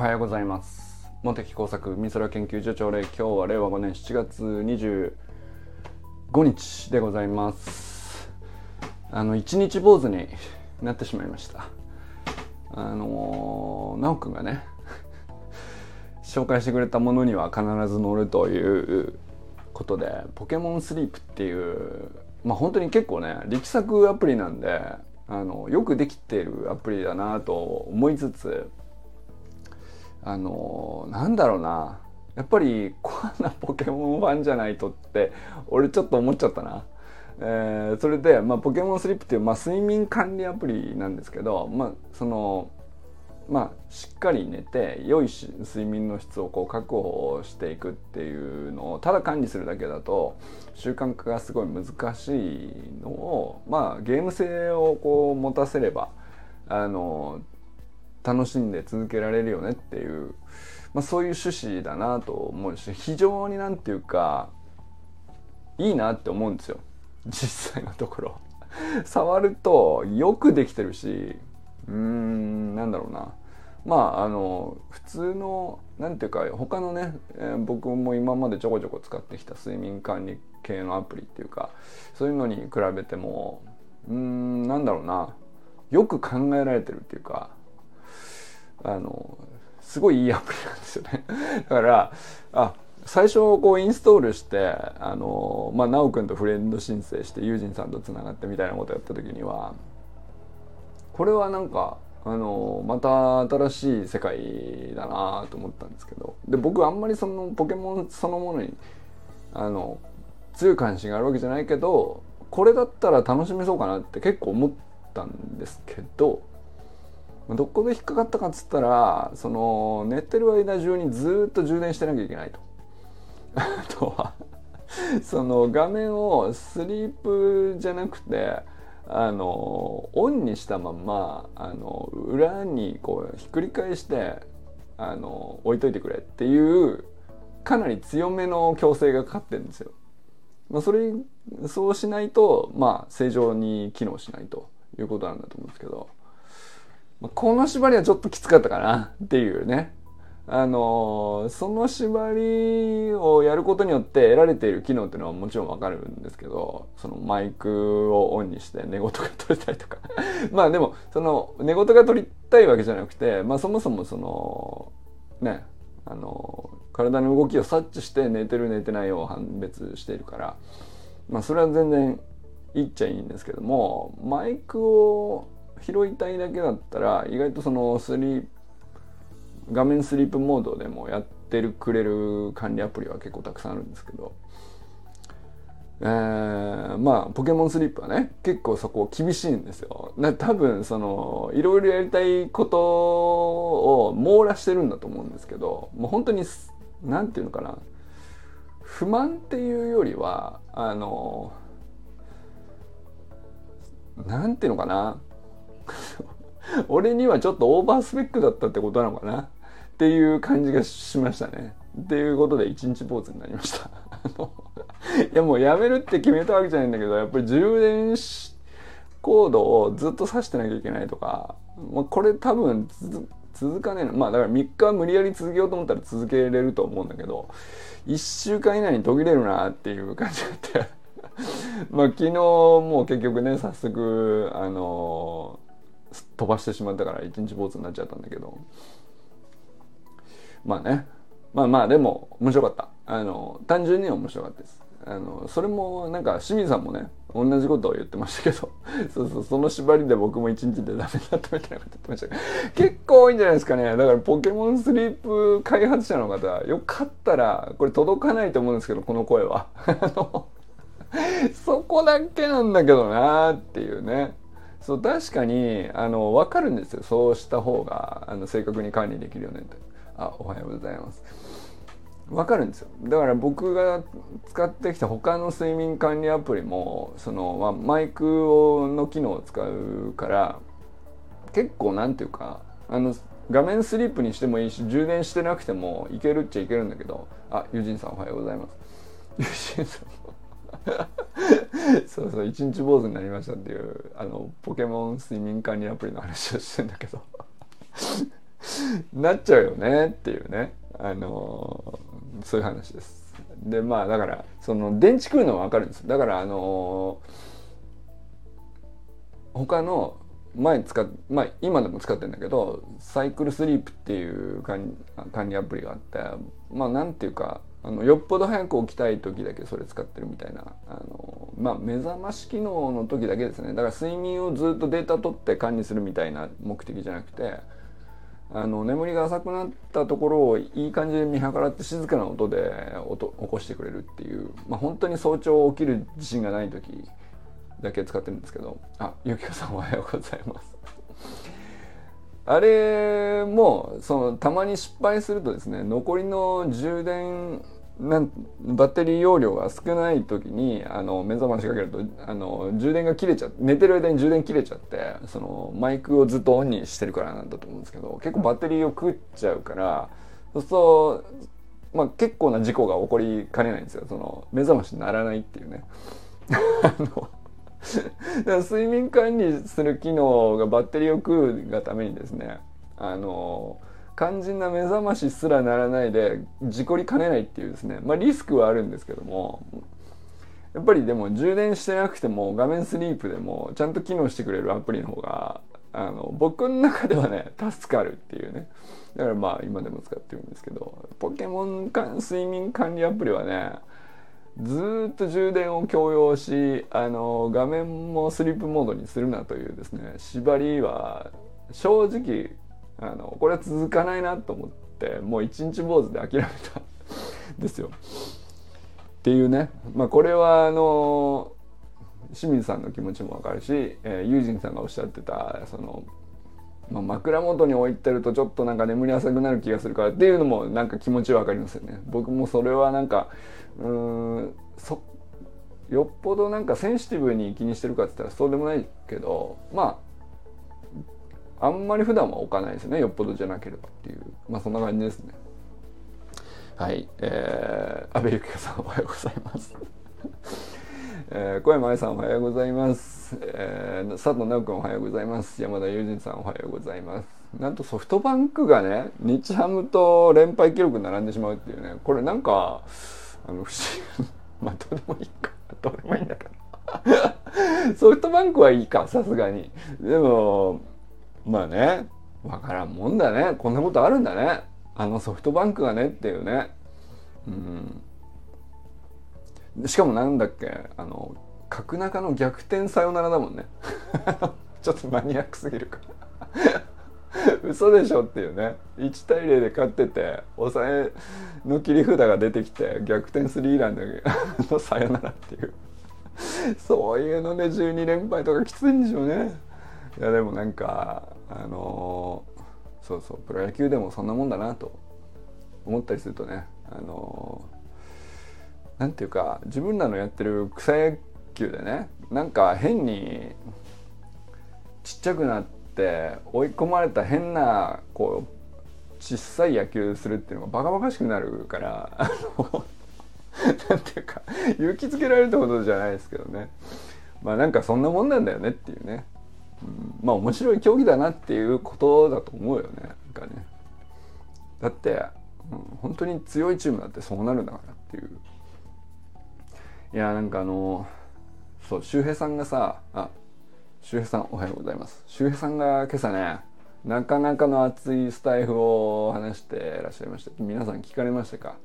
はようございます。茂木工作美空研究所長令今日は令和5年7月25日でございます。あの一日坊主になってしまいました。あのー、くんがね紹介してくれたものには必ず乗るということでポケモンスリープっていうまあ本当に結構ね力作アプリなんであのよくできているアプリだなと思いつつあのなんだろうなやっぱりコアなポケモンファンじゃないとって俺ちょっと思っちゃったな。えー、それで、まあ、ポケモンスリップっていう、まあ、睡眠管理アプリなんですけど、まあ、そのまあ、しっかり寝て良い睡眠の質をこう確保していくっていうのをただ管理するだけだと習慣化がすごい難しいのを、まあ、ゲーム性をこう持たせればあの楽しんで続けられるよねっていう、まあ、そういう趣旨だなと思うし非常になんていうかいいなって思うんですよ。実際のところ。触るとよくできてるしうーんなんだろうな。まああの普通のなんていうか他のね、えー、僕も今までちょこちょこ使ってきた睡眠管理系のアプリっていうかそういうのに比べてもうーんなんだろうな。よく考えられてるっていうかあのすごいいいアプリなんですよね。だからあ最初こうインストールしてあのまあ奈くんとフレンド申請してユージンさんとつながってみたいなことやった時にはこれはなんかあのまた新しい世界だなと思ったんですけどで僕あんまりそのポケモンそのものにあの強い関心があるわけじゃないけどこれだったら楽しめそうかなって結構思ったんですけどどこで引っかかったかっつったらその寝てる間中にずっと充電してなきゃいけないと。あとはその画面をスリープじゃなくてあのオンにしたまんまあの裏にこうひっくり返してあの置いといてくれっていうかなり強めの強制がかかってるんですよ。まあ、それそうしないとまあ正常に機能しないということなんだと思うんですけど。この縛りはちょっときつかったかなっていうね。あのその縛りをやることによって得られている機能っていうのはもちろんわかるんですけどそのマイクをオンにして寝言が取れたりとか まあでもその寝言が取りたいわけじゃなくて、まあ、そもそもそのねあの体の動きを察知して寝てる寝てないを判別しているからまあそれは全然いいっちゃいいんですけどもマイクを拾いたいだけだったら意外とそのスリー画面スリープモードでもやってるくれる管理アプリは結構たくさんあるんですけど、えー、まあポケモンスリープはね結構そこ厳しいんですよ。多分そのいろいろやりたいことを網羅してるんだと思うんですけどもう本当に何て言うのかな。不満っていうよりはあの何て言うのかな。俺にはちょっとオーバースペックだったってことなのかな？っていう感じがしましたね。っていうことで一日坊主になりました。いやもうやめるって決めたわけじゃないんだけど、やっぱり充電コードをずっと挿してなきゃいけないとか、まあ、これ多分続かねえの。まあだから3日無理やり続けようと思ったら続けれると思うんだけど、1週間以内に途切れるなっていう感じがあって まあ昨日もう結局ね、早速、あのー飛ばしてしまったから一日坊主になっちゃったんだけど。まあね。まあまあでも面白かった。あの単純に面白かったです。あのそれもなんか清水さんもね同じことを言ってましたけど そうそうその縛りで僕も一日でダメだったみたいなこと言ってました。けど結構多いんじゃないですかね。だからポケモンスリープ開発者の方よかったらこれ届かないと思うんですけどこの声は。そこだけなんだけどなーっていうね。そう確かにあの分かるんですよ。そうした方があの正確に管理できるよねって。あおはようございます。分かるんですよ。だから僕が使ってきた他の睡眠管理アプリもその、まあ、マイクをの機能を使うから結構なんていうかあの画面スリープにしてもいいし充電してなくてもいけるっちゃいけるんだけどあユージンさんおはようございます。ユージンさん そうそう一日坊主になりましたっていうあのポケモン睡眠管理アプリの話をしてんだけど。なっちゃうよねっていうね。あのー、そういう話です。でまあだからその電池食うのは分かるんです。だからあのー、他の前使っまあ今でも使ってるんだけどサイクルスリープっていう管理アプリがあってまあなんていうかあのよっぽど早く起きたい時だけそれ使ってるみたいなあのまあ目覚まし機能の時だけですね。だから睡眠をずっとデータ取って管理するみたいな目的じゃなくてあの眠りが浅くなったところをいい感じで見計らって静かな音で音起こしてくれるっていう、まあ、本当に早朝起きる自信がない時だけ使ってるんですけど。あゆきこさんおはようございます。あれもそのたまに失敗するとですね残りの充電なんバッテリー容量が少ない時にあの目覚ましかけるとあの充電が切れちゃって寝てる間に充電切れちゃってそのマイクをずっとオンにしてるからなんだと思うんですけど結構バッテリーを食っちゃうからそうすると、まあ、結構な事故が起こりかねないんですよその目覚ましにならないっていうね。あの 睡眠管理する機能がバッテリーを食うがためにですねあの肝心な目覚ましすらならないで事故りかねないっていうですねまあリスクはあるんですけどもやっぱりでも充電してなくても画面スリープでもちゃんと機能してくれるアプリの方があの僕の中ではね助かるっていうね。だからまあ今でも使ってるんですけどポケモン睡眠管理アプリはねずっと充電を強要しあの画面もスリープモードにするなというですね縛りは正直あのこれは続かないなと思ってもう一日坊主で諦めたですよ。っていうね、まあ、これはあの清水さんの気持ちもわかるし、えー、ユージンさんがおっしゃってたその、まあ、枕元に置いてるとちょっとなんか眠り浅くなる気がするからっていうのもなんか気持ちわかりますよね。僕もそれはなんかうーんそよっぽどなんかセンシティブに気にしてるかって言ったらそうでもないけどまああんまり普段は置かないですねよっぽどじゃなければっていう。まあそんな感じですね。はいえー、安倍ゆきかさんおはようございます。えー、小山愛さんおはようございます、えー、佐藤直君おはようございます。山田友人さんおはようございます。なんとソフトバンクがね日ハムと連敗記録並んでしまうっていうね。これなんかあの不思議。まあどうでもいいか。どうでもいいんだけど。ソフトバンクはいいかさすがに。でもまあね分からんもんだね。こんなことあるんだね。あのソフトバンクがねっていうね。うん。しかもなんだっけあの角中の逆転サヨナラだもんね。ちょっとマニアックすぎるか。嘘でしょっていうね。1対0で勝ってて抑えの切り札が出てきて逆転スリーランで のサヨナラっていう。そういうので12連敗とかきついんでしょうね。いやでもなんかあのー、そうそうプロ野球でもそんなもんだなと思ったりするとねあのー、なんていうか自分らのやってる草野球でねなんか変にちっちゃくなって追い込まれた変なこう小さい野球するっていうのがバカバカしくなるからあの なんていうか勇気づけられるってことじゃないですけどね。まあなんかそんなもんなんだよねっていうね、うん、まあ面白い競技だなっていうことだと思うよねなんかね。だって、うん、本当に強いチームだってそうなるんだからっていう。いやなんかあのそう周平さんがさあ周平さんおはようございます。周平さんが今朝ねなかなかの熱いスタイフを話してらっしゃいました。皆さん聞かれましたか？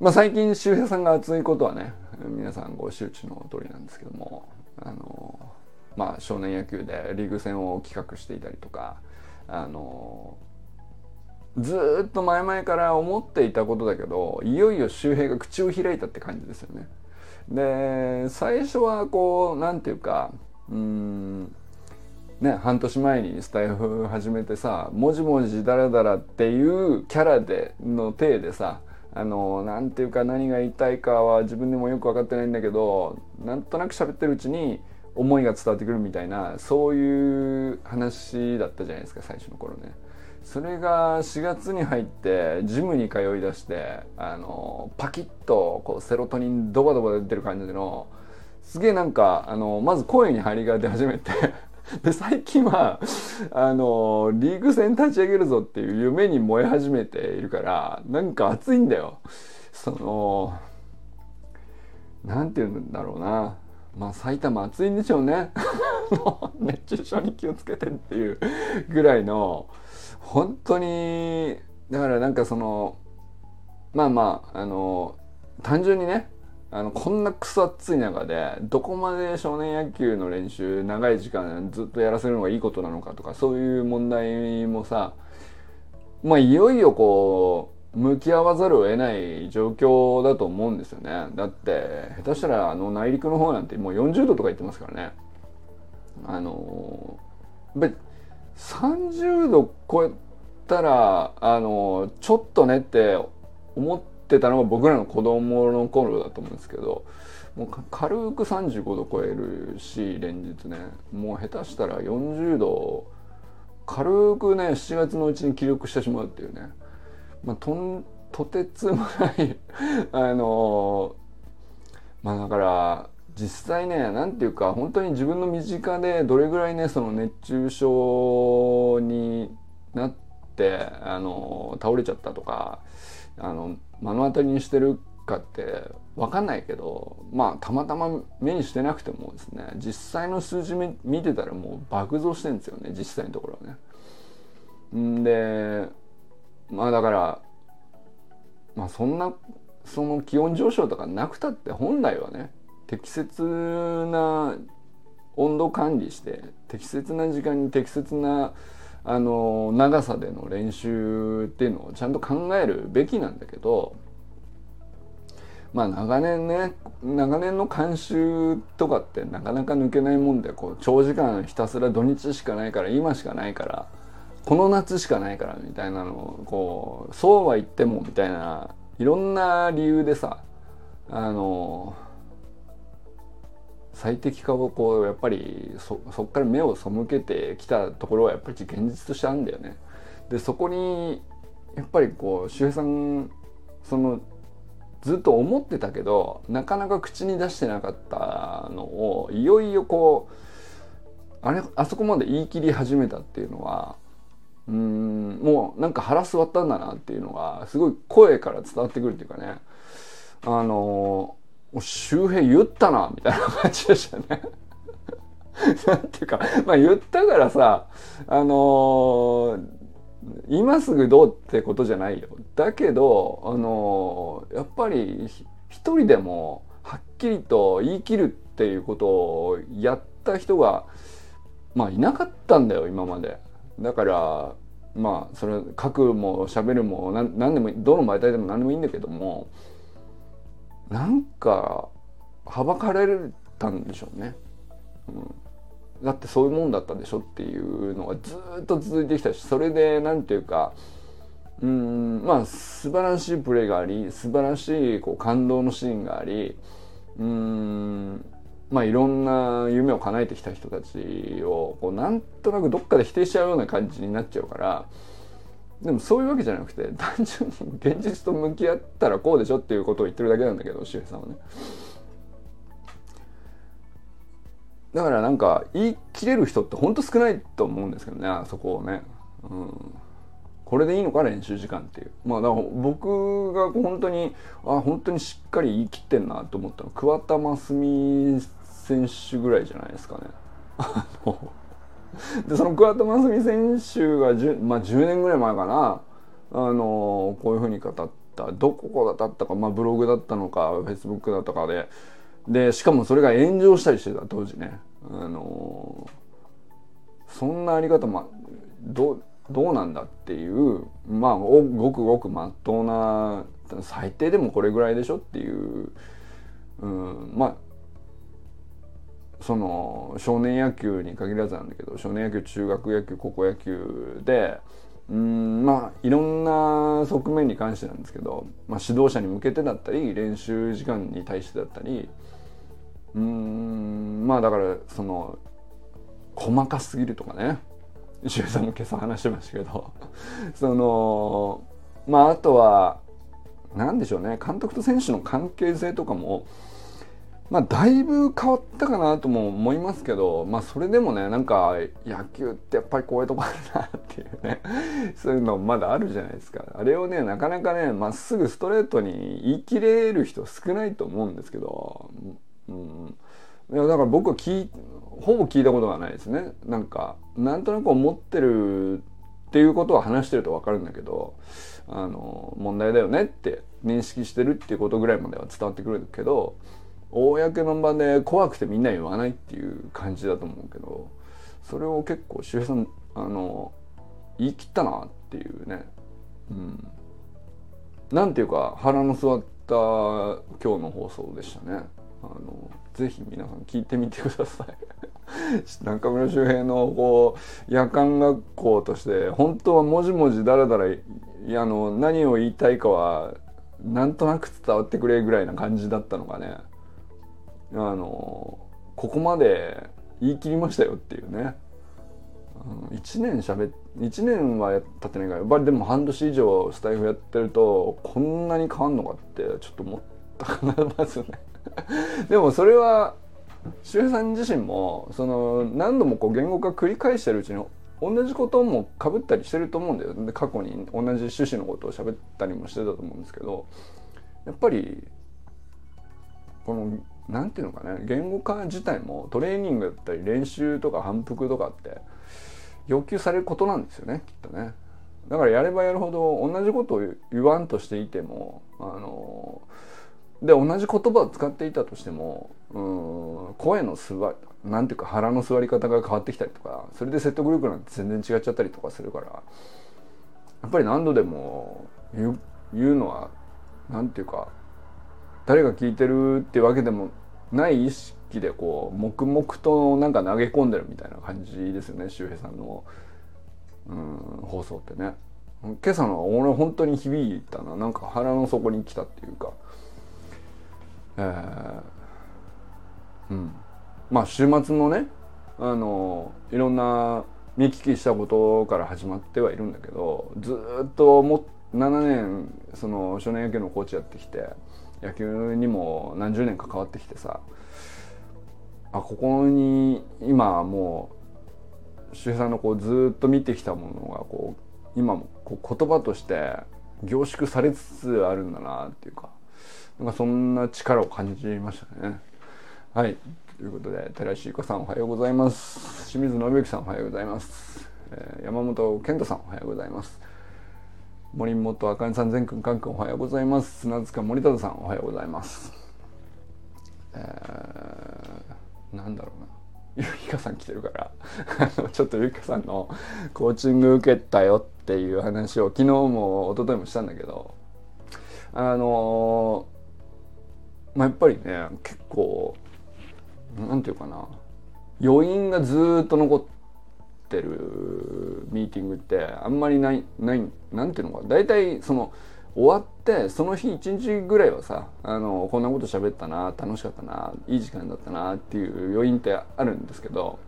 まあ最近周平さんが熱いことはね皆さんご周知の通りなんですけどもあのまあ少年野球でリーグ戦を企画していたりとかあのずっと前々から思っていたことだけどいよいよ周平が口を開いたって感じですよね。で最初はこう何て言うかうんね半年前にスタイフ始めてさもじもじだらだらっていうキャラでの体でさあのなんていうか何が言いたいかは自分でもよく分かってないんだけどなんとなく喋ってるうちに思いが伝わってくるみたいなそういう話だったじゃないですか最初の頃ね。それが4月に入ってジムに通いだしてあのパキッとこうセロトニンドバドバ出てる感じのすげえなんかあのまず声に張りが出始めて で最近はあのリーグ戦立ち上げるぞっていう夢に燃え始めているからなんか熱いんだよ。そのなんて言うんだろうな。まあ埼玉暑いんでしょうね。熱中症に気をつけてっていうぐらいの本当にだからなんかそのまあまああの単純にねあのこんなクソ暑い中でどこまで少年野球の練習長い時間ずっとやらせるのがいいことなのかとかそういう問題もさまあいよいよこう向き合わざるを得ない状況だと思うんですよね。だって下手したらあの内陸の方なんてもう40度とか言ってますからね。あのやっぱり30度超えたらあのちょっとねって思ってたのが僕らの子供の頃だと思うんですけどもう軽く35度超えるし連日ね。もう下手したら40度軽くね7月のうちに記録してしまうっていうね、まあ、とんとてつもないあのまあだから実際ね何て言うか本当に自分の身近でどれぐらいねその熱中症になってあの倒れちゃったとかあの目の当たりにしてるかって分かんないけどまあたまたま目にしてなくてもですね実際の数字見てたらもう爆増してるんですよね実際のところはね。んでまあだからまあそんなその気温上昇とかなくたって本来はね適切な温度管理して適切な時間に適切なあの長さでの練習っていうのをちゃんと考えるべきなんだけどまあ長年ね長年の慣習とかってなかなか抜けないもんでこう長時間ひたすら土日しかないから今しかないからこの夏しかないからみたいなのをこうそうは言ってもみたいないろんな理由でさあの最適化をこうやっぱりそそっから目を背けてきたところはやっぱり現実としてあるんだよね。でそこにやっぱりこう周平さんそのずっと思ってたけどなかなか口に出してなかったのをいよいよこうあれあそこまで言い切り始めたっていうのはうんもうなんか腹据わったんだなっていうのがすごい声から伝わってくるっていうかねあの周平言ったなみたいな感じでしたね。なんていうかまあ言ったからさあのー、今すぐどうってことじゃないよ。だけどあのー、やっぱり一人でもはっきりと言い切るっていうことをやった人がまあいなかったんだよ今まで。だからまあそれ書くも喋るも何でもどの媒体でも何でもいいんだけどもなんかはばかれたんでしょうね、うん、だってそういうもんだったでしょっていうのがずっと続いてきたしそれで何て言うかうんまあ素晴らしいプレーがあり素晴らしいこう感動のシーンがありうんまあいろんな夢を叶えてきた人たちをこうなんとなくどっかで否定しちゃうような感じになっちゃうからでもそういうわけじゃなくて 単純に現実と向き合ったらこうでしょっていうことを言ってるだけなんだけど周平さんはね。だからなんか言い切れる人ってほんと少ないと思うんですけどねあそこをね。うんこれでいいのか練習時間っていうまあだから僕が本当にあ本当にしっかり言い切ってんなと思ったの桑田真澄選手ぐらいじゃないですかね。でその桑田真澄選手が 10,、まあ、10年ぐらい前かな。あのこういうふうに語った。どこだったか、まあ、ブログだったのかフェイスブックだったかで。でしかもそれが炎上したりしてた当時ね。あのそんなあり方まどどうなんだっていうまあごくごくまっとうな最低でもこれぐらいでしょっていう、うん、まあその少年野球に限らずなんだけど少年野球中学野球高校野球でうんまあいろんな側面に関してなんですけど、まあ、指導者に向けてだったり練習時間に対してだったりうんまあだからその細かすぎるとかね。石井さんも今朝話してましたけど。そのまああとは何でしょうね。監督と選手の関係性とかもまあだいぶ変わったかなとも思いますけどまあそれでもねなんか野球ってやっぱりこういうとこあるなっていうね そういうのまだあるじゃないですか。あれをねなかなかねまっすぐストレートに言い切れる人少ないと思うんですけど、うん、いやだから僕は聞いほぼ聞いたことがないですね。なんかなんとなく思ってるっていうことは話してると分かるんだけどあの問題だよねって認識してるっていうことぐらいまでは伝わってくるけど公の場で怖くてみんな言わないっていう感じだと思うけどそれを結構周平さんあの言い切ったなっていうね。うん。なんていうか腹の座った今日の放送でしたね。あのぜひ皆さん聞いてみてください。中村周平のこう夜間学校として本当はもじもじだらだらあの何を言いたいかはなんとなく伝わってくれぐらいな感じだったのがねあのここまで言い切りましたよっていうね。1年しゃべ1年は経ってないからやっぱりでも半年以上スタイフやってるとこんなに変わんのかってちょっと思ったかなますね。でもそれは周平さん自身もその何度もこう言語化繰り返してるうちに同じこともかぶったりしてると思うんだよ。で過去に同じ趣旨のことを喋ったりもしてたと思うんですけどやっぱりこの何て言うのかね言語化自体もトレーニングだったり練習とか反復とかって要求されることなんですよねきっとね。だからやればやるほど同じことを言わんとしていてもあので同じ言葉を使っていたとしてもうん声の座りなんていうか腹の座り方が変わってきたりとかそれで説得力なんて全然違っちゃったりとかするからやっぱり何度でも言う言うのはなんていうか誰が聞いてるってわけでもない意識でこう黙々となんか投げ込んでるみたいな感じですよね周平さんの。うん放送ってね。今朝の俺本当に響いたな。なんか腹の底に来たっていうか。えー、うん。まあ週末のねあのいろんな見聞きしたことから始まってはいるんだけどずっとも7年その少年野球のコーチやってきて野球にも何十年関わってきてさあここに今もう周平さんのこうずっと見てきたものがこう今もこう言葉として凝縮されつつあるんだなっていうかなんかそんな力を感じましたね。はい。ということで寺石ゆかさんおはようございます。清水信之さんおはようございます、えー、山本健太さんおはようございます。森本あかねさん全くんかんくんおはようございます。砂塚森忠さんおはようございます。えー、なんだろうな。ゆきかさん来てるから。ちょっとゆきかさんのコーチング受けたよっていう話を昨日も一昨日もしたんだけど。あのまあやっぱりね結構なんていうかな。余韻がずっと残っててるミーティングってあんまりないないなんていうのか大体その終わってその日一日ぐらいはさあのこんなこと喋ったな楽しかったないい時間だったなっていう余韻ってあるんですけど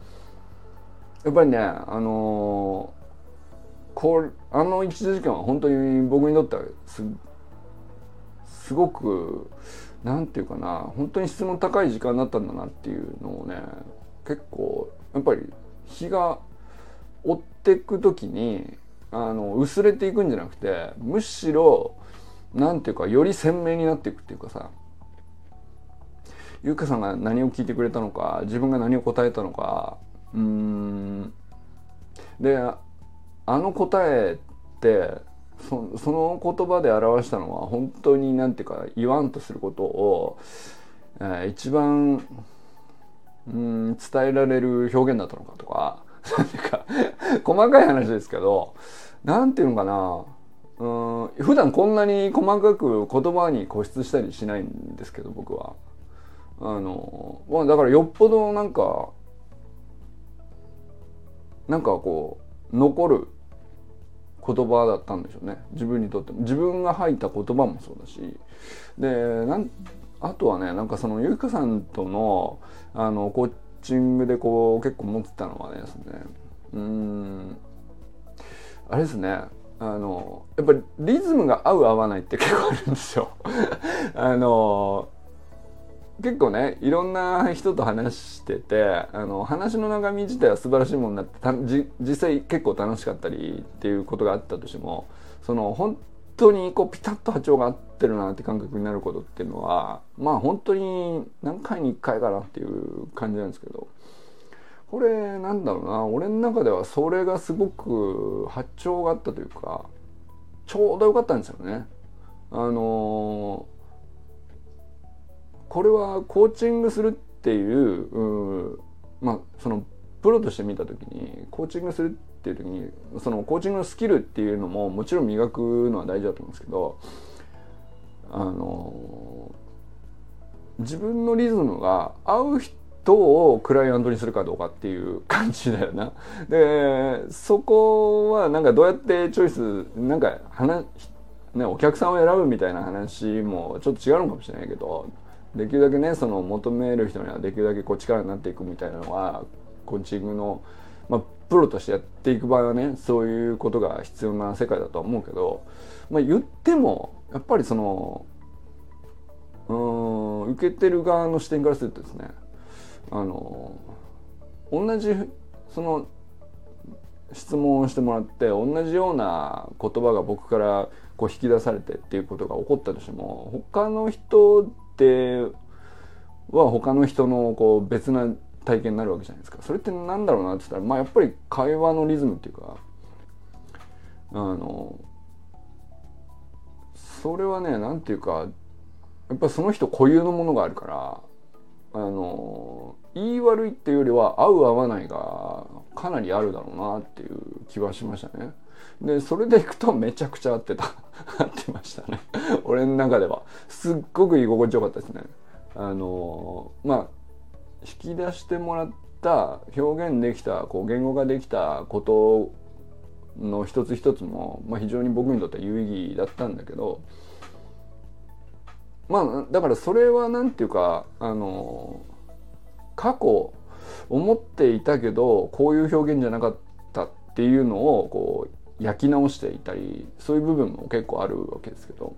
やっぱりねあのこれあの1時間は本当に僕にとってはすすごく何て言うかな本当に質の高い時間だったんだなっていうのをね結構やっぱり日が追っていく時にあの薄れていくんじゃなくてむしろ何て言うかより鮮明になっていくっていうかさ。優香さんが何を聞いてくれたのか自分が何を答えたのか。うん。であの答えってそその言葉で表したのは本当に何ていうか言わんとすることを、えー、一番うん伝えられる表現だったのかとか。か細かい話ですけど何ていうのかな。うん普段こんなに細かく言葉に固執したりしないんですけど僕は。あのまあだからよっぽどなんかなんかこう残る言葉だったんでしょうね。自分にとっても。自分が吐いた言葉もそうだし。でなんあとはねなんかそのゆきかさんとのあのコーチングでこう結構持ってたのはですね。うん。あれですね。あのやっぱりリズムが合う合わないって結構あるんですよ。あの結構ねいろんな人と話しててあの話の中身自体は素晴らしいものになってたじ実際結構楽しかったりっていうことがあったとしてもその本当にこうピタッと波長が合ってるなって感覚になることっていうのはまあ本当に何回に1回かなっていう感じなんですけどこれなんだろうな俺の中ではそれがすごく波長があったというかちょうどよかったんですよね。あのーこれはコーチングするっていうまあそのプロとして見た時にコーチングするっっていう時にそのコーチングのスキルっていうのももちろん磨くのは大事だと思うんですけどあの自分のリズムが合う人をクライアントにするかどうかっていう感じだよな。でそこはなんかどうやってチョイスなんか話ねお客さんを選ぶみたいな話もちょっと違うのかもしれないけどできるだけねその求める人にはできるだけこう力になっていくみたいなのはコーチングの、まあ、プロとしてやっていく場合はねそういうことが必要な世界だとは思うけど、まあ、言ってもやっぱりそのうん受けてる側の視点からするとですねあの同じその質問をしてもらって同じような言葉が僕からこう引き出されてっていうことが起こったとしても他の人定は他の人のこう別な体験になるわけじゃないですか。それって何だろうなって言ったらまあやっぱり会話のリズムっていうかあのそれはね何て言うかやっぱその人固有のものがあるからあの言い悪いっていうよりは合う合わないがかなりあるだろうなっていう気はしましたね。でそれでいくとめちゃくちゃ合ってた。合ってましたね。俺の中では。すっごく居心地よかったですね。あのまあ引き出してもらった表現できたこう言語ができたことの一つ一つも、まあ、非常に僕にとっては有意義だったんだけどまあだからそれは何て言うかあの過去思っていたけどこういう表現じゃなかったっていうのをこう焼き直していたりそういう部分も結構あるわけですけど。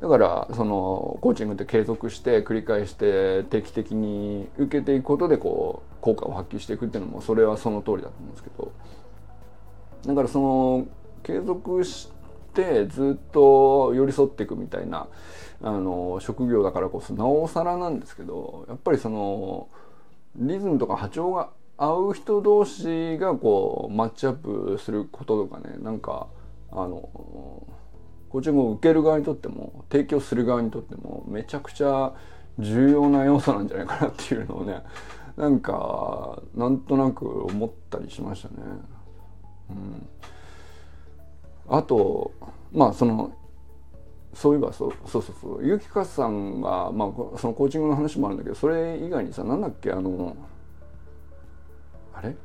だからそのコーチングって継続して繰り返して定期的に受けていくことでこう効果を発揮していくっていうのもそれはその通りだと思うんですけど。だからその継続してずっと寄り添っていくみたいなあの職業だからこそなおさらなんですけどやっぱりそのリズムとか波長が会う人同士がこうマッチアップすることとかねなんかあのコーチングを受ける側にとっても提供する側にとってもめちゃくちゃ重要な要素なんじゃないかなっていうのをね なんかなんとなく思ったりしましたね。うん、あとまあそのそういえばそうそうそうそうゆきかさんが、まあ、そのコーチングの話もあるんだけどそれ以外にさなんだっけあのあれ？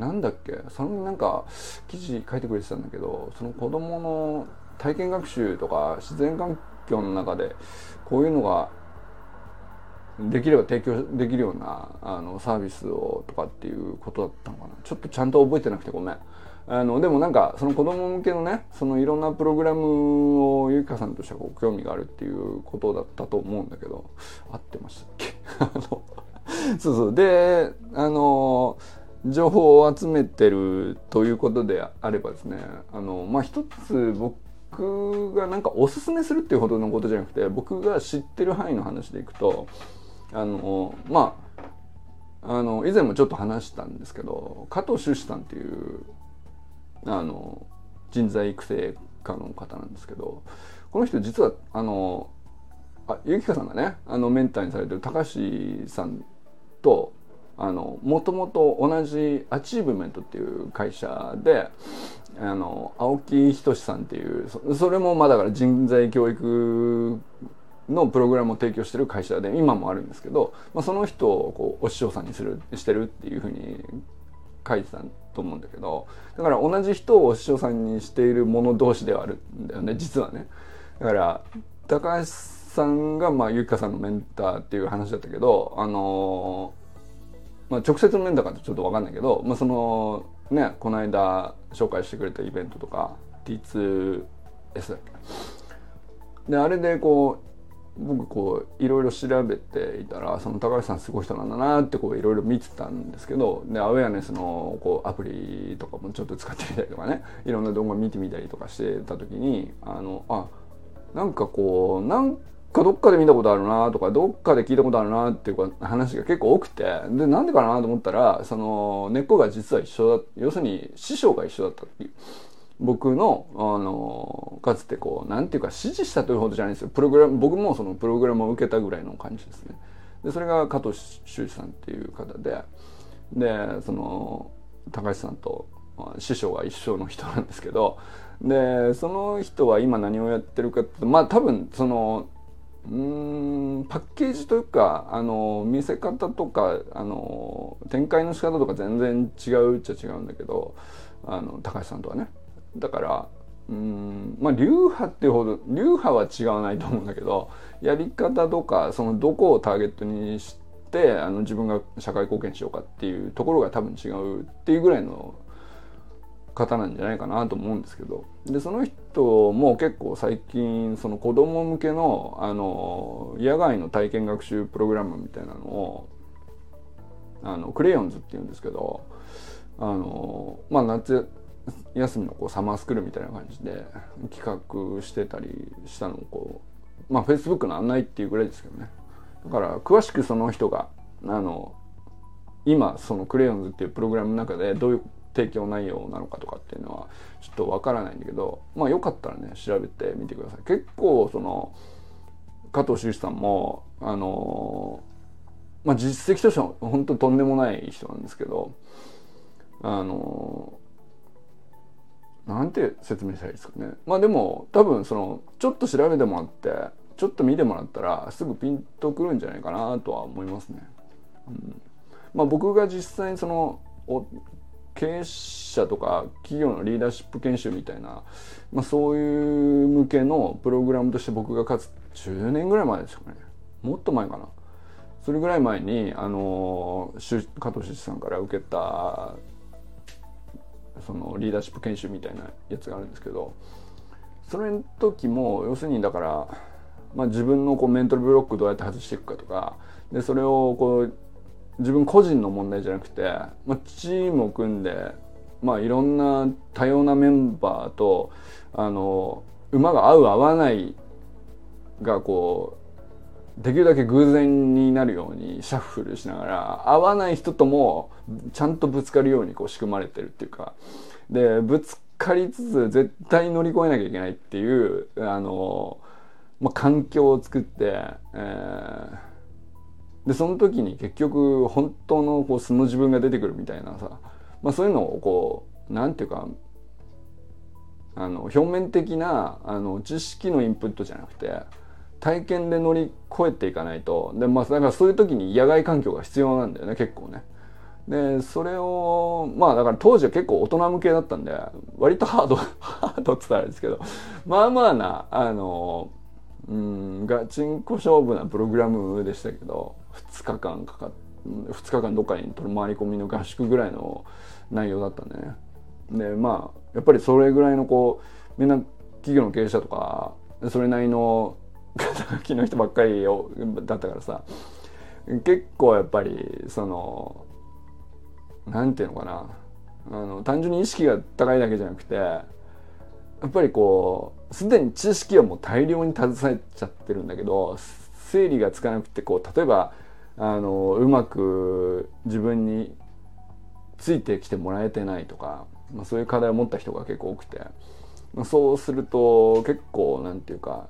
なんだっけ？そのなんか記事書いてくれてたんだけどその子供の体験学習とか自然環境の中でこういうのができれば提供できるようなあのサービスをとかっていうことだったのかな。ちょっとちゃんと覚えてなくてごめん。あのでもなんかその子供向けのねそのいろんなプログラムをゆきかさんとしてはこう興味があるっていうことだったと思うんだけど合ってました。っ けそうそう。であの情報を集めてるということであればですねあのまあ一つ僕僕がなんかおすすめするっていうほどのことじゃなくて僕が知ってる範囲の話でいくとあのまああの以前もちょっと話したんですけど加藤修士さんっていうあの人材育成家の方なんですけどこの人実はあのあゆきかさんがね。あのメンターにされてる高橋さんとあのもともと同じアチーブメントっていう会社であの青木仁さんっていうそれもまあだから人材教育のプログラムを提供してる会社で今もあるんですけど、まあ、その人をこうお師匠さんにするしてるっていうふうに書いてたと思うんだけどだから同じ人をお師匠さんにしている者同士ではあるんだよね実はね。だから高橋さんがまあゆきかさんのメンターっていう話だったけどあのまあ、直接の面だかちょっと分かんないけど、まあ、そのねこの間紹介してくれたイベントとか T2S だっけ？であれでこう僕こういろいろ調べていたらその高橋さんすごい人なんだなってこういろいろ見てたんですけどでアウェアネスのこうアプリとかもちょっと使ってみたりとかねいろんな動画見てみたりとかしてた時にあのあなんかこうなんかどっかで見たことあるなとかどっかで聞いたことあるなっていう話が結構多くてでなんでかなと思ったらその根っこが実は一緒だ要するに師匠が一緒だったっていう。僕の、あの、かつてこう、なんていうか指示したというほどじゃないんですよ。プログラム、僕もそのプログラムを受けたぐらいの感じですね。で、それが加藤修司さんっていう方で、で、その、高橋さんと、師匠が一緒の人なんですけど、で、その人は今何をやってるかって、まあ多分、その、うんパッケージというかあの見せ方とかあの展開の仕方とか全然違うっちゃ違うんだけどあの高橋さんとはね。だからうんまあ流派っていうほど流派は違わないと思うんだけどやり方とかそのどこをターゲットにしてあの自分が社会貢献しようかっていうところが多分違うっていうぐらいの方なんじゃないかなと思うんですけど。でその人も結構最近その子供向けのあの野外の体験学習プログラムみたいなのをあのクレヨンズっていうんですけどあのまあ夏休みのこうサマースクールみたいな感じで企画してたりしたのをこうまあフェイスブックの案内っていうぐらいですけどね。だから詳しくその人があの今そのクレヨンズっていうプログラムの中でどういう提供内容なのかとかっていうのはちょっとわからないんだけどまあよかったらね調べてみてください。結構その加藤修士さんもあのまあ実績としては本当とんでもない人なんですけどあのなんて説明したらいいですかね。まあでも多分そのちょっと調べてもらってちょっと見てもらったらすぐピンとくるんじゃないかなとは思いますね。うん、まあ僕が実際にその経営者とか企業のリーダーシップ研修みたいな、まあ、そういう向けのプログラムとして僕がかつ10年ぐらい前ですかね。もっと前かな。それぐらい前にあの加藤志さんから受けたそのリーダーシップ研修みたいなやつがあるんですけどそれの時も要するにだから、まあ、自分のこうメンタルブロックどうやって外していくかとかでそれをこう自分個人の問題じゃなくて、まあ、チームを組んで、まあ、いろんな多様なメンバーとあの馬が合う合わないがこうできるだけ偶然になるようにシャッフルしながら合わない人ともちゃんとぶつかるようにこう仕組まれてるっていうか。でぶつかりつつ絶対乗り越えなきゃいけないっていうあの、まあ、環境を作って、えーでその時に結局本当のこう素の自分が出てくるみたいなさ、まあ、そういうのをこうなんていうかあの表面的なあの知識のインプットじゃなくて体験で乗り越えていかないとで、まあ、だからそういう時に野外環境が必要なんだよね結構ね。でそれをまあだから当時は結構大人向けだったんで割とハードハードって言ったらあれですけどまあまあなあのうんガチンコ勝負なプログラムでしたけど2日間かかっ2日間どっかに取り回り込みの合宿ぐらいの内容だったんでね。でまあやっぱりそれぐらいのこうみんな企業の経営者とかそれなりの肩書きの人ばっかりをだったからさ結構やっぱりそのなんていうのかなあの単純に意識が高いだけじゃなくてやっぱりこうすでに知識はもう大量に携えちゃってるんだけど整理がつかなくてこう例えばあのうまく自分についてきてもらえてないとか、まあ、そういう課題を持った人が結構多くて、まあ、そうすると結構なんていうか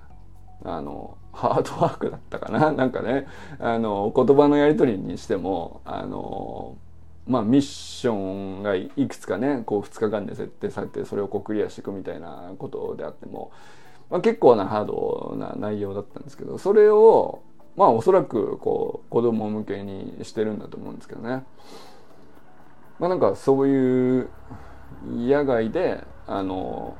あのハードワークだったかな。なんかねあの言葉のやり取りにしてもあのまあミッションがいくつかねこう2日間で設定されてそれをこうクリアしていくみたいなことであっても、まあ、結構なハードな内容だったんですけどそれをまあおそらくこう子供向けにしてるんだと思うんですけどね。まあなんかそういう野外であの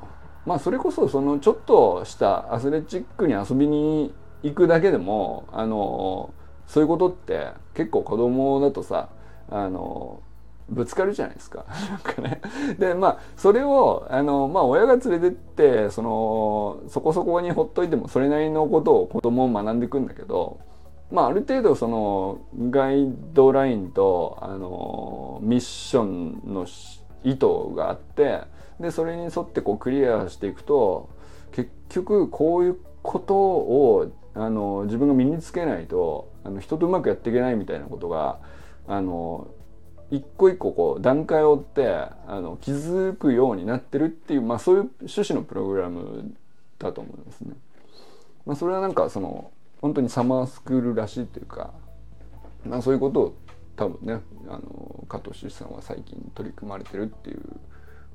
まあそれこそそのちょっとしたアスレチックに遊びに行くだけでもあのそういうことって結構子供だとさあのぶつかるじゃないですか。なんかね。で、まあ、それを、あの、まあ、親が連れてって、その、そこそこにほっといても、それなりのことを子供を学んでいくんだけど、まあ、ある程度、その、ガイドラインと、あの、ミッションの意図があって、で、それに沿ってこうクリアしていくと、結局、こういうことを、あの、自分が身につけないと、あの、人とうまくやっていけないみたいなことが、あの、一個一個こう段階を追ってあの気づくようになってるっていう、まあ、そういう趣旨のプログラムだと思うんですね。まあ、それはなんかその本当にサマースクールらしいっていうか、まあ、そういうことを多分ねあの加藤志さんは最近取り組まれてるっていう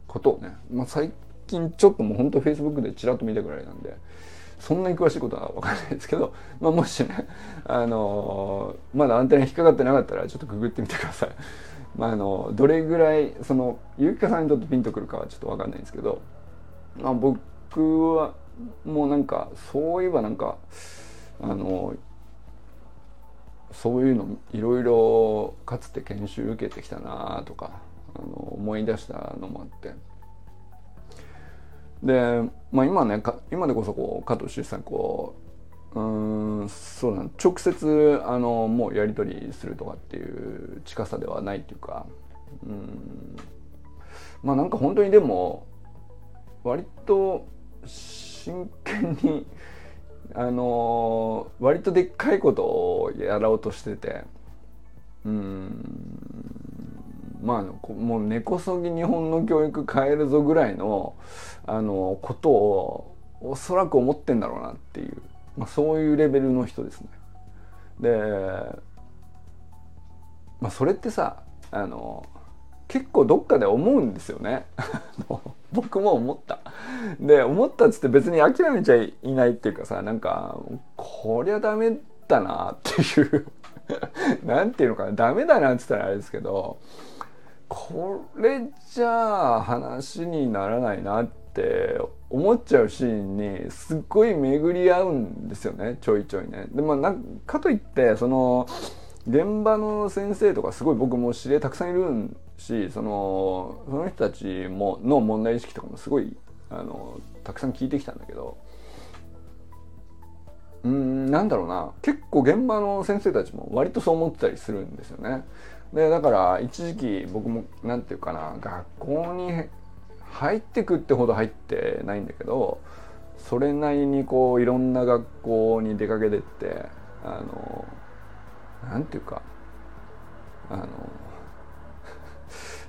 ことをね、まあ、最近ちょっともう本当フェイスブックでちらっと見たぐらいなんでそんなに詳しいことは分かんないですけど、まあ、もしね、あの、まだアンテナ引っかかってなかったらちょっとググってみてください。まあ、あのどれぐらいそのゆきかさんにとってピンとくるかはちょっと分かんないんですけど、まあ、僕はもうなんかそういえばなんかあのそういうのいろいろかつて研修受けてきたなとかあの思い出したのもあって。で、まあ、今ね今でこそこう加藤修さんこううんそうなん直接あのもうやり取りするとかっていう近さではないっていうかうんまあなんか本当にでも割と真剣にあの割とでっかいことをやろうとしててうんまあもう根こそぎ日本の教育変えるぞぐらいのあのことをおそらく思ってんだろうなっていう、まあ、そういうレベルの人ですね。で、まあ、それってさあの結構どっかで思うんですよね。僕も思った。で、思ったっつって別に諦めちゃいないっていうかさ、なんか、こりゃダメだなっていう なんていうのかな、ダメだなって言ったらあれですけど、これじゃあ話にならないなって思っちゃうシーンにすっごい巡り合うんですよね、ちょいちょいね。でもなんかといって、その、現場の先生とかすごい僕も知り合いたくさんいるんしそのその人たちもの問題意識とかもすごいあのたくさん聞いてきたんだけどうんなんだろうな結構現場の先生たちも割とそう思ってたりするんですよね。でだから一時期僕も何て言うかな学校に入ってくってほど入ってないんだけどそれなりにこういろんな学校に出かけてってあのなんていうかあの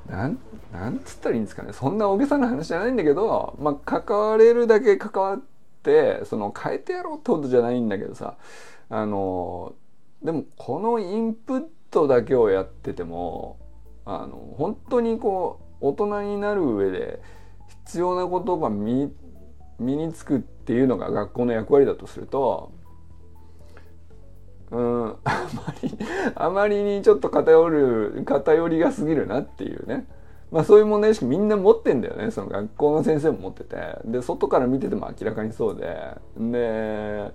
なんなんつったらいいんですかね。そんな大げさな話じゃないんだけど、まあ、関われるだけ関わってその変えてやろうってことじゃないんだけどさあのでもこのインプットだけをやっててもあの本当にこう大人になる上で必要なことが身身につくっていうのが学校の役割だとするとうん。あまりあまりにちょっと偏る偏りが過ぎるなっていうね。まあそういう問題意識みんな持ってんだよね。その学校の先生も持ってて。で外から見てても明らかにそうで。で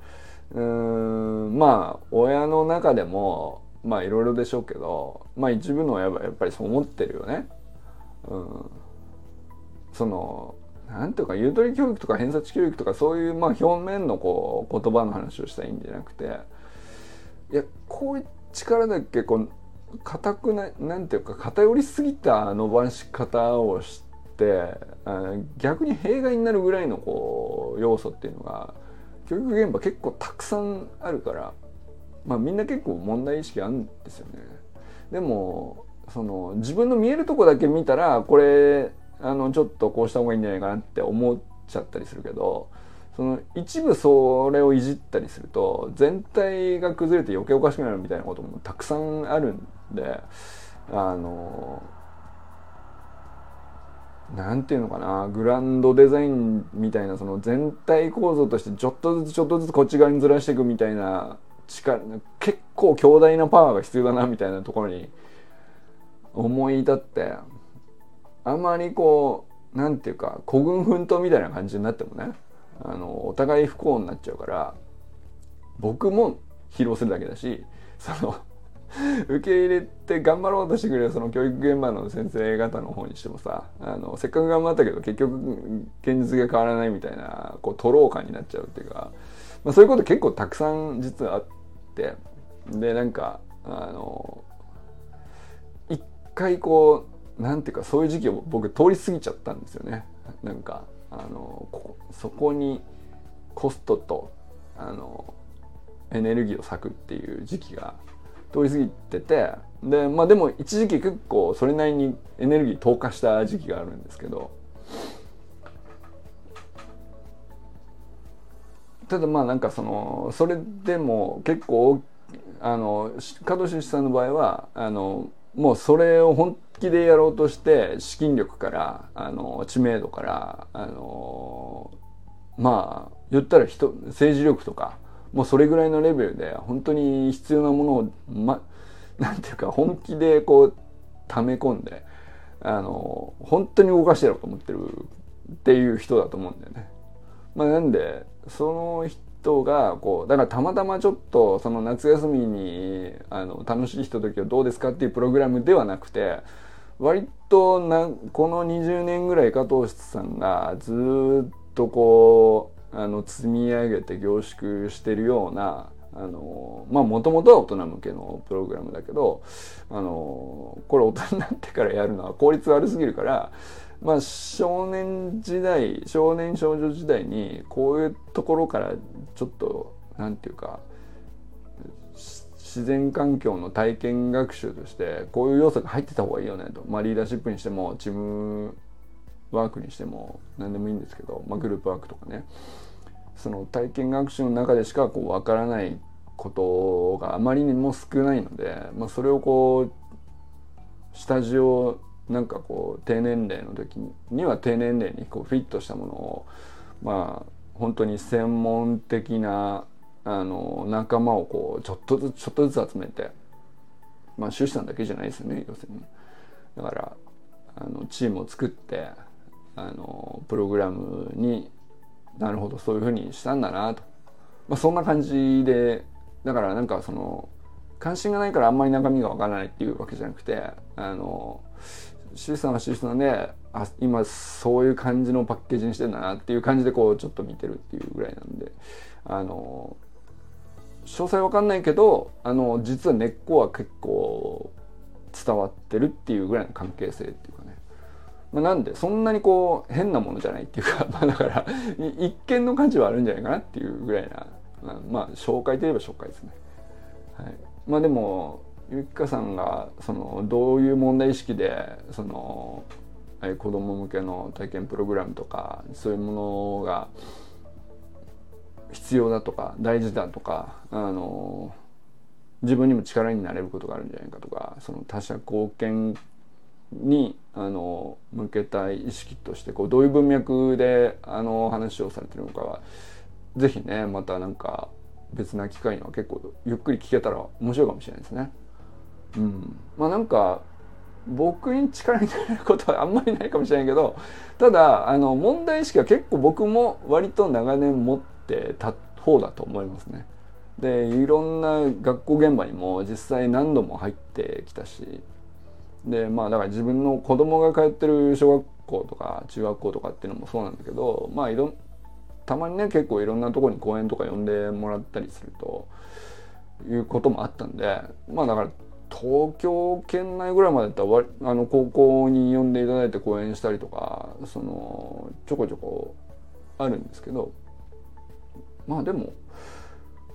うんまあ親の中でもまあいろいろでしょうけどまあ一部の親はやっぱりそう思ってるよね。うん、そのなんていうかゆとり教育とか偏差値教育とかそういうまあ表面のこう言葉の話をしたらいいんじゃなくていやこういう力だけこう硬くななんていうか偏りすぎた伸ばし方をして逆に弊害になるぐらいのこう要素っていうのが教育現場結構たくさんあるからまあみんな結構問題意識あるんですよね。でもその自分の見えるとこだけ見たらこれあのちょっとこうした方がいいんじゃないかなって思っちゃったりするけどその一部それをいじったりすると全体が崩れて余計おかしくなるみたいなこともたくさんあるんであのなんていうのかなグランドデザインみたいなその全体構造としてちょっとずつちょっとずつこっち側にずらしていくみたいな力結構強大なパワーが必要だなみたいなところに思い至ってあまりこうなんていうか孤軍奮闘みたいな感じになってもねあのお互い不幸になっちゃうから僕も疲労するだけだしその 受け入れて頑張ろうとしてくれるその教育現場の先生方の方にしてもさあのせっかく頑張ったけど結局現実が変わらないみたいなこう徒労感になっちゃうっていうか、まあ、そういうこと結構たくさん実はあってでなんかあの一回こうなんていうかそういう時期を僕通り過ぎちゃったんですよね。なんかあのこそこにコストとあのエネルギーを割くっていう時期が通り過ぎててでまあでも一時期結構それなりにエネルギー投下した時期があるんですけどただまあなんかそのそれでも結構あの加藤俊さんの場合はあのもうそれを本気でやろうとして資金力からあの知名度からあのまあ言ったら人政治力とかもうそれぐらいのレベルで本当に必要なものを、ま、なんていうか本気でこう溜め込んであの本当に動かしてやろうと思ってるっていう人だと思うんだよね。まあ、なんでその人人がこうだからたまたまちょっとその夏休みにあの楽しいひとときはどうですかっていうプログラムではなくて割となこの20年ぐらい加藤室さんがずっとこうあの積み上げて凝縮してるようなあのまあもともとは大人向けのプログラムだけどあのこれ大人になってからやるのは効率悪すぎるからまあ少年時代少年少女時代にこういうところからちょっとなんていうか自然環境の体験学習としてこういう要素が入ってた方がいいよねと、まあ、リーダーシップにしてもチームワークにしても何でもいいんですけど、まあ、グループワークとかね。その体験学習の中でしかこう分からないことがあまりにも少ないので、まあ、それをこう下地をなんかこう低年齢の時には低年齢にこうフィットしたものをまあ本当に専門的なあの仲間をこうちょっとずつちょっとずつ集めてまあ周さんだけじゃないですよね要するに。だからあのチームを作ってあのプログラムになるほどそういうふうにしたんだなと、まあ、そんな感じでだからなんかその関心がないからあんまり中身がわからないっていうわけじゃなくてあの C さんは C さんであ今そういう感じのパッケージにしてんだなっていう感じでこうちょっと見てるっていうぐらいなんであの詳細わかんないけどあの実は根っこは結構伝わってるっていうぐらいの関係性っていうかねまあ、なんでそんなにこう変なものじゃないっていうか、まあ、だから一見の価値はあるんじゃないかなっていうぐらいな、まあ紹介といえば紹介ですね。はい、まあでもゆきかさんがそのどういう問題意識でその子供向けの体験プログラムとかそういうものが必要だとか大事だとかあの自分にも力になれることがあるんじゃないかとかその他者貢献にあの向けた意識としてこうどういう文脈であの話をされてるのかは是非ねまたなんか別な機会には結構ゆっくり聞けたら面白いかもしれないですね。うん、まあなんか僕に力になれることはあんまりないかもしれないけどただあの問題意識は結構僕も割と長年持ってた方だと思いますね。でいろんな学校現場にも実際何度も入ってきたしでまあだから自分の子供が通ってる小学校とか中学校とかっていうのもそうなんだけどまあいろたまにね結構いろんなとこに講演とか呼んでもらったりするということもあったんでまあだから東京圏内ぐらいまでだったらあの高校に呼んでいただいて講演したりとかそのちょこちょこあるんですけどまあでも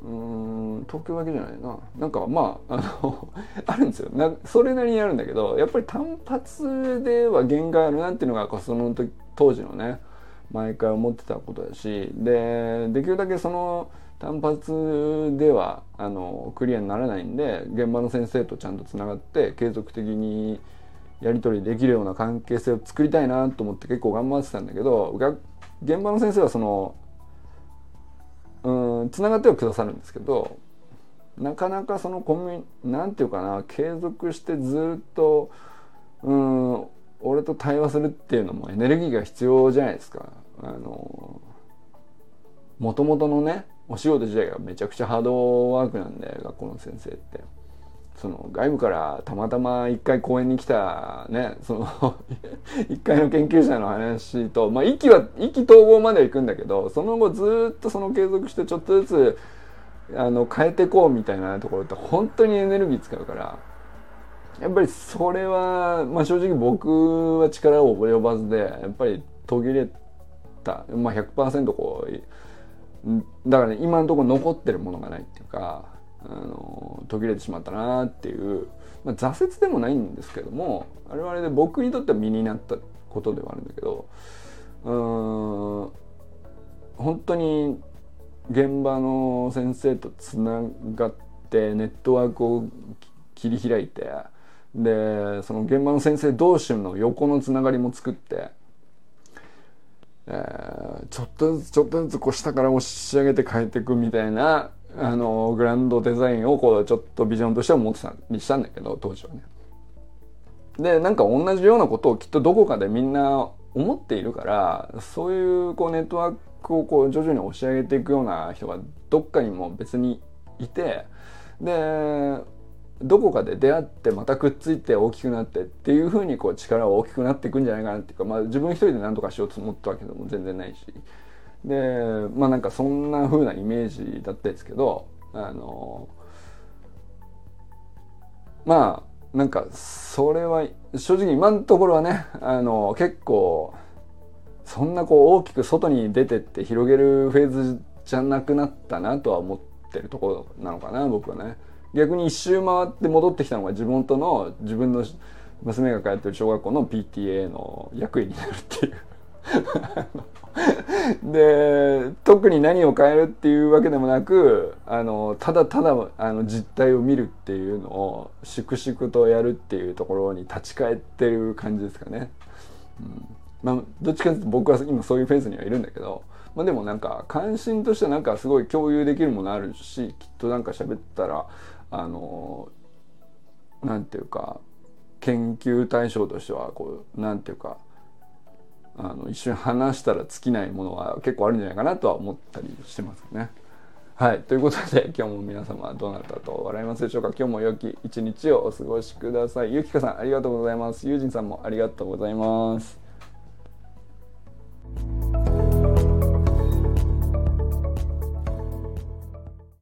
うん東京だけじゃないな。なんかまああの あるんですよ。なそれなりにあるんだけどやっぱり単発では限界あるなっていうのがその時当時のね毎回思ってたことだしでできるだけその単発ではあのクリアにならないんで現場の先生とちゃんとつながって継続的にやり取りできるような関係性を作りたいなと思って結構頑張ってたんだけど現場の先生はそのうんつながってはくださるんですけどなかなかそのコミュなんていうかな継続してずっとうん俺と対話するっていうのもエネルギーが必要じゃないですか。あのもともとのねお仕事自体がめちゃくちゃハードワークなんで学校の先生って。その外部からたまたま一回公演に来たねその 一回の研究者の話とまあ息は意気投合までは行くんだけどその後ずっとその継続してちょっとずつあの変えていこうみたいなところって本当にエネルギー使うからやっぱりそれは、まあ、正直僕は力を及ばずでやっぱり途切れた、まあ100%こうだから、ね、今のところ残ってるものがないっていうかあの途切れてしまったなっていう、まあ、挫折でもないんですけどもあれはあれで僕にとっては身になったことではあるんだけどうん本当に現場の先生とつながってネットワークを切り開いてでその現場の先生同士の横のつながりも作って、えー、ちょっとずつちょっとずつこう下から押し上げて変えていくみたいなあのグランドデザインをこうちょっとビジョンとしては持ってたりしたんだけど当時はね。でなんか同じようなことをきっとどこかでみんな思っているからそういうこうネットワークをこう徐々に押し上げていくような人がどっかにも別にいてでどこかで出会ってまたくっついて大きくなってっていうふうにこう力は大きくなっていくんじゃないかなっていうか、まあ、自分一人で何とかしようと思ったわけでも全然ないしでまあなんかそんな風なイメージだったんですけどあのまあなんかそれは正直今のところはねあの結構そんなこう大きく外に出てって広げるフェーズじゃなくなったなとは思ってるところなのかな僕はね。逆に一周回って戻ってきたのが地元の自分の娘が通ってる小学校の PTA の役員になるっていう で特に何を変えるっていうわけでもなくあのただただあの実態を見るっていうのを粛々とやるっていうところに立ち返ってる感じですかね。うんまあ、どっちかというと僕は今そういうフェーズにはいるんだけど、まあ、でもなんか関心としてはなんかすごい共有できるものあるしきっとなんか喋ったらあのなんていうか研究対象としてはこうなんていうかあの一瞬話したら尽きないものは結構あるんじゃないかなとは思ったりしてますね。はい。ということで、今日も皆様どうなったと笑いますでしょうか？今日も良き一日をお過ごしください。ゆきかさん、ありがとうございます。ゆうじんさんもありがとうございます。